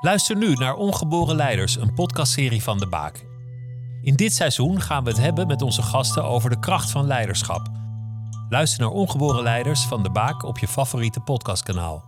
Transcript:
Luister nu naar Ongeboren Leiders, een podcastserie van De Baak. In dit seizoen gaan we het hebben met onze gasten over de kracht van leiderschap. Luister naar Ongeboren Leiders van De Baak op je favoriete podcastkanaal.